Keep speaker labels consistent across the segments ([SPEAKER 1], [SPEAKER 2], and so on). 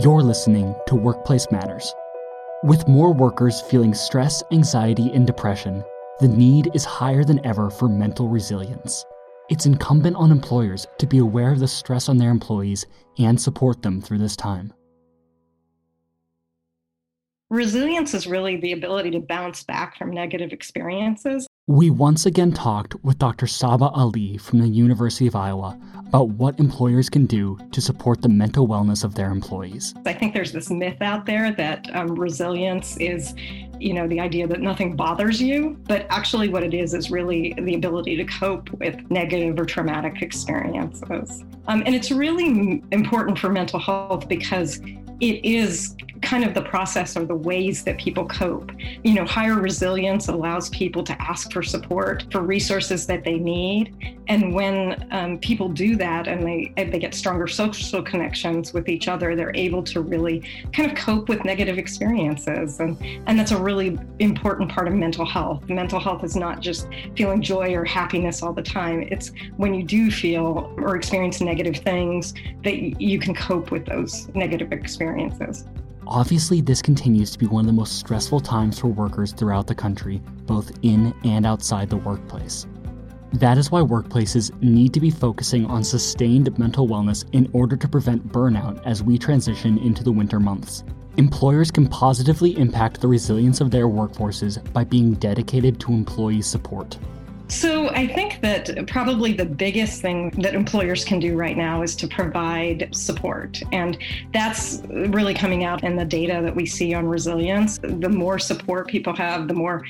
[SPEAKER 1] You're listening to Workplace Matters. With more workers feeling stress, anxiety, and depression, the need is higher than ever for mental resilience. It's incumbent on employers to be aware of the stress on their employees and support them through this time.
[SPEAKER 2] Resilience is really the ability to bounce back from negative experiences.
[SPEAKER 1] We once again talked with Dr. Saba Ali from the University of Iowa about what employers can do to support the mental wellness of their employees.
[SPEAKER 2] I think there's this myth out there that um, resilience is, you know, the idea that nothing bothers you, but actually what it is is really the ability to cope with negative or traumatic experiences. Um, and it's really important for mental health because it is kind of the process or the ways that people cope. You know, higher resilience allows people to ask for support, for resources that they need. And when um, people do that and they, they get stronger social connections with each other, they're able to really kind of cope with negative experiences. And, and that's a really important part of mental health. Mental health is not just feeling joy or happiness all the time, it's when you do feel or experience negative things that you can cope with those negative experiences.
[SPEAKER 1] Obviously, this continues to be one of the most stressful times for workers throughout the country, both in and outside the workplace. That is why workplaces need to be focusing on sustained mental wellness in order to prevent burnout as we transition into the winter months. Employers can positively impact the resilience of their workforces by being dedicated to employee support.
[SPEAKER 2] So, I think that probably the biggest thing that employers can do right now is to provide support. And that's really coming out in the data that we see on resilience. The more support people have, the more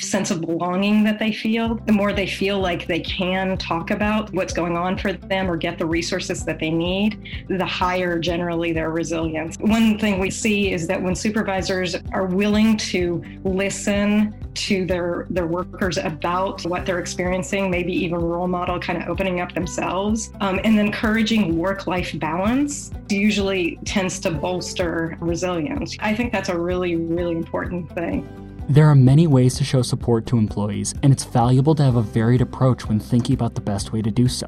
[SPEAKER 2] sense of belonging that they feel, the more they feel like they can talk about what's going on for them or get the resources that they need, the higher generally their resilience. One thing we see is that when supervisors are willing to listen to their their workers about what they're experiencing, maybe even role model kind of opening up themselves, um, and encouraging work life balance usually tends to bolster resilience. I think that's a really really important thing.
[SPEAKER 1] There are many ways to show support to employees, and it's valuable to have a varied approach when thinking about the best way to do so.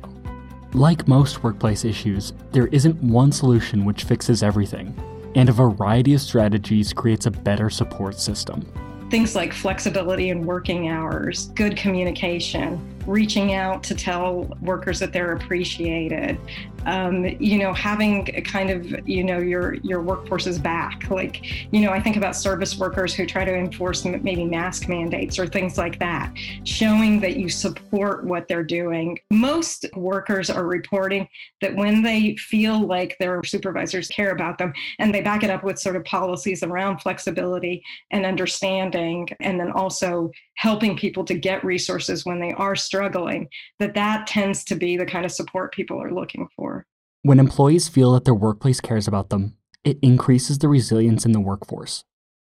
[SPEAKER 1] Like most workplace issues, there isn't one solution which fixes everything, and a variety of strategies creates a better support system.
[SPEAKER 2] Things like flexibility in working hours, good communication, reaching out to tell workers that they're appreciated, um, you know, having kind of, you know, your your workforce's back. Like, you know, I think about service workers who try to enforce maybe mask mandates or things like that, showing that you support what they're doing. Most workers are reporting that when they feel like their supervisors care about them and they back it up with sort of policies around flexibility and understanding, and then also helping people to get resources when they are struggling, that that tends to be the kind of support people are looking for.
[SPEAKER 1] When employees feel that their workplace cares about them, it increases the resilience in the workforce.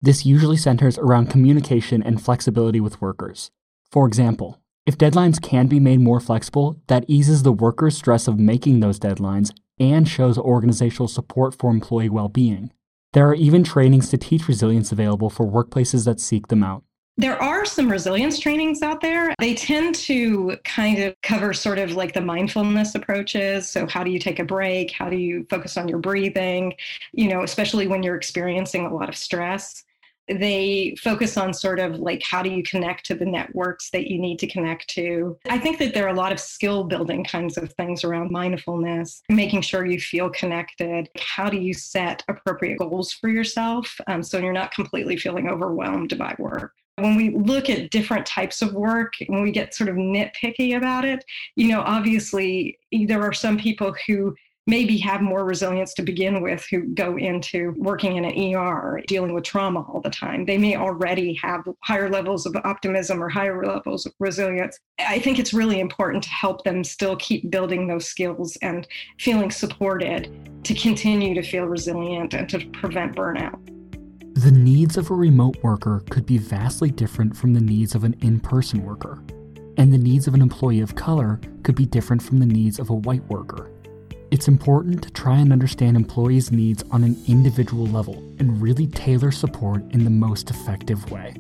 [SPEAKER 1] This usually centers around communication and flexibility with workers. For example, if deadlines can be made more flexible, that eases the worker's stress of making those deadlines and shows organizational support for employee well being. There are even trainings to teach resilience available for workplaces that seek them out.
[SPEAKER 2] There are some resilience trainings out there. They tend to kind of cover sort of like the mindfulness approaches. So, how do you take a break? How do you focus on your breathing? You know, especially when you're experiencing a lot of stress. They focus on sort of like how do you connect to the networks that you need to connect to. I think that there are a lot of skill building kinds of things around mindfulness, making sure you feel connected. How do you set appropriate goals for yourself um, so you're not completely feeling overwhelmed by work? When we look at different types of work, when we get sort of nitpicky about it, you know, obviously there are some people who maybe have more resilience to begin with who go into working in an ER, dealing with trauma all the time. They may already have higher levels of optimism or higher levels of resilience. I think it's really important to help them still keep building those skills and feeling supported to continue to feel resilient and to prevent burnout.
[SPEAKER 1] The needs of a remote worker could be vastly different from the needs of an in person worker, and the needs of an employee of color could be different from the needs of a white worker. It's important to try and understand employees' needs on an individual level and really tailor support in the most effective way.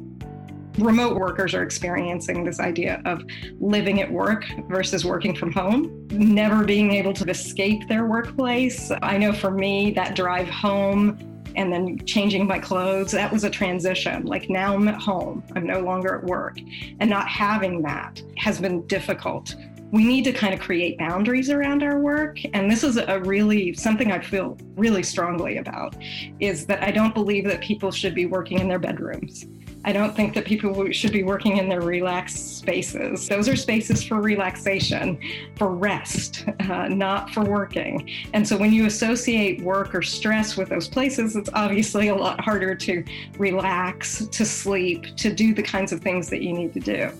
[SPEAKER 2] remote workers are experiencing this idea of living at work versus working from home, never being able to escape their workplace. I know for me, that drive home and then changing my clothes, that was a transition. Like now I'm at home, I'm no longer at work. And not having that has been difficult. We need to kind of create boundaries around our work. And this is a really something I feel really strongly about is that I don't believe that people should be working in their bedrooms. I don't think that people should be working in their relaxed spaces. Those are spaces for relaxation, for rest, uh, not for working. And so when you associate work or stress with those places, it's obviously a lot harder to relax, to sleep, to do the kinds of things that you need to do.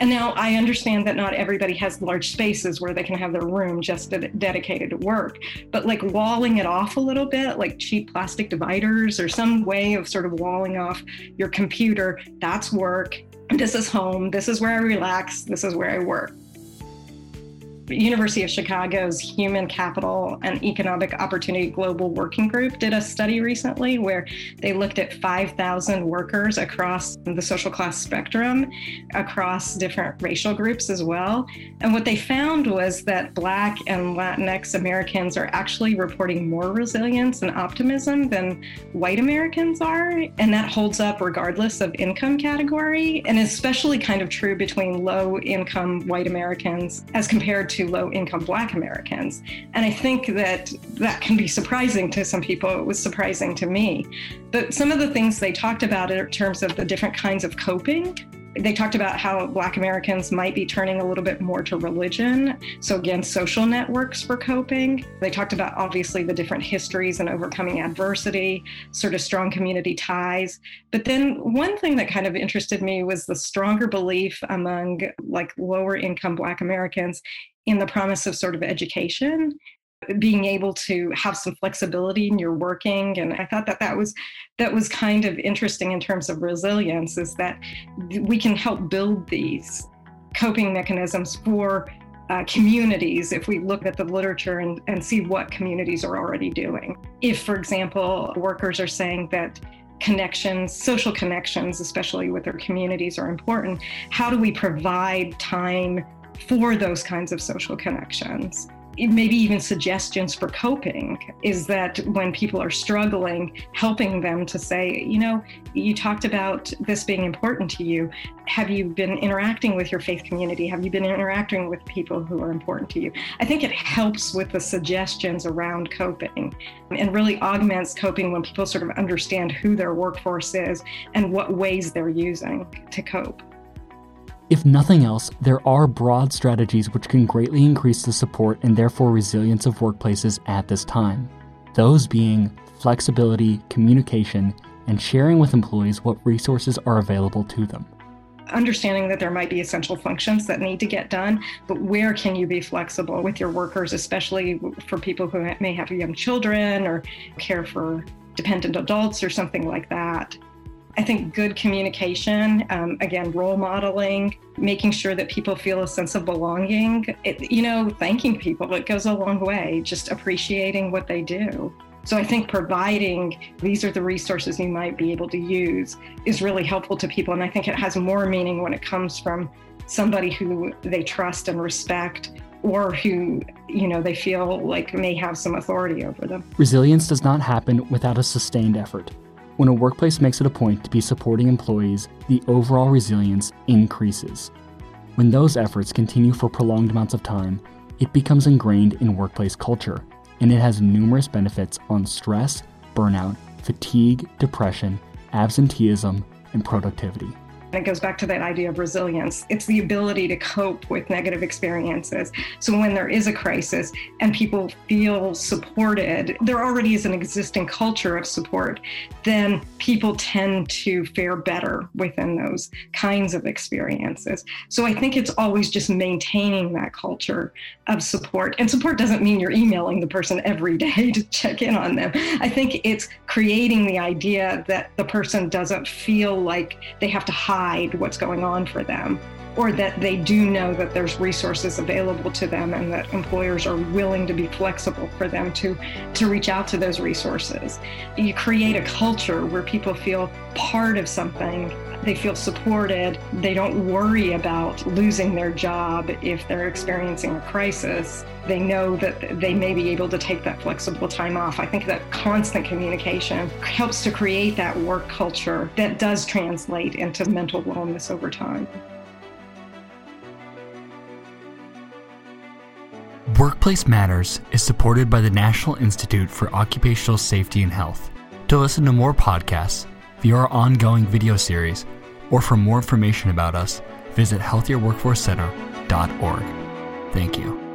[SPEAKER 2] And now I understand that not everybody has large spaces where they can have their room just dedicated to work, but like walling it off a little bit, like cheap plastic dividers or some way of sort of walling off your computer, that's work. This is home. This is where I relax. This is where I work. University of Chicago's Human Capital and Economic Opportunity Global Working Group did a study recently where they looked at 5,000 workers across the social class spectrum, across different racial groups as well. And what they found was that Black and Latinx Americans are actually reporting more resilience and optimism than white Americans are. And that holds up regardless of income category, and especially kind of true between low income white Americans as compared to to low income Black Americans. And I think that that can be surprising to some people. It was surprising to me. But some of the things they talked about in terms of the different kinds of coping they talked about how Black Americans might be turning a little bit more to religion. So, again, social networks for coping. They talked about obviously the different histories and overcoming adversity, sort of strong community ties. But then, one thing that kind of interested me was the stronger belief among like lower income Black Americans in the promise of sort of education being able to have some flexibility in your working and i thought that that was that was kind of interesting in terms of resilience is that we can help build these coping mechanisms for uh, communities if we look at the literature and, and see what communities are already doing if for example workers are saying that connections, social connections, especially with their communities, are important. How do we provide time for those kinds of social connections. Maybe even suggestions for coping is that when people are struggling, helping them to say, you know, you talked about this being important to you. Have you been interacting with your faith community? Have you been interacting with people who are important to you? I think it helps with the suggestions around coping and really augments coping when people sort of understand who their workforce is and what ways they're using to cope.
[SPEAKER 1] If nothing else, there are broad strategies which can greatly increase the support and therefore resilience of workplaces at this time. Those being flexibility, communication, and sharing with employees what resources are available to them.
[SPEAKER 2] Understanding that there might be essential functions that need to get done, but where can you be flexible with your workers, especially for people who may have young children or care for dependent adults or something like that? I think good communication, um, again, role modeling, making sure that people feel a sense of belonging, it, you know, thanking people, it goes a long way, just appreciating what they do. So I think providing these are the resources you might be able to use is really helpful to people. And I think it has more meaning when it comes from somebody who they trust and respect or who you know they feel like may have some authority over them.
[SPEAKER 1] Resilience does not happen without a sustained effort. When a workplace makes it a point to be supporting employees, the overall resilience increases. When those efforts continue for prolonged amounts of time, it becomes ingrained in workplace culture, and it has numerous benefits on stress, burnout, fatigue, depression, absenteeism, and productivity.
[SPEAKER 2] And it goes back to that idea of resilience. It's the ability to cope with negative experiences. So when there is a crisis and people feel supported, there already is an existing culture of support, then people tend to fare better within those kinds of experiences. So I think it's always just maintaining that culture of support. And support doesn't mean you're emailing the person every day to check in on them. I think it's creating the idea that the person doesn't feel like they have to hide hide what's going on for them. Or that they do know that there's resources available to them and that employers are willing to be flexible for them to, to reach out to those resources. You create a culture where people feel part of something they feel supported. They don't worry about losing their job if they're experiencing a crisis. They know that they may be able to take that flexible time off. I think that constant communication helps to create that work culture that does translate into mental wellness over time.
[SPEAKER 1] Workplace Matters is supported by the National Institute for Occupational Safety and Health. To listen to more podcasts, view our ongoing video series, or for more information about us, visit healthierworkforcecenter.org. Thank you.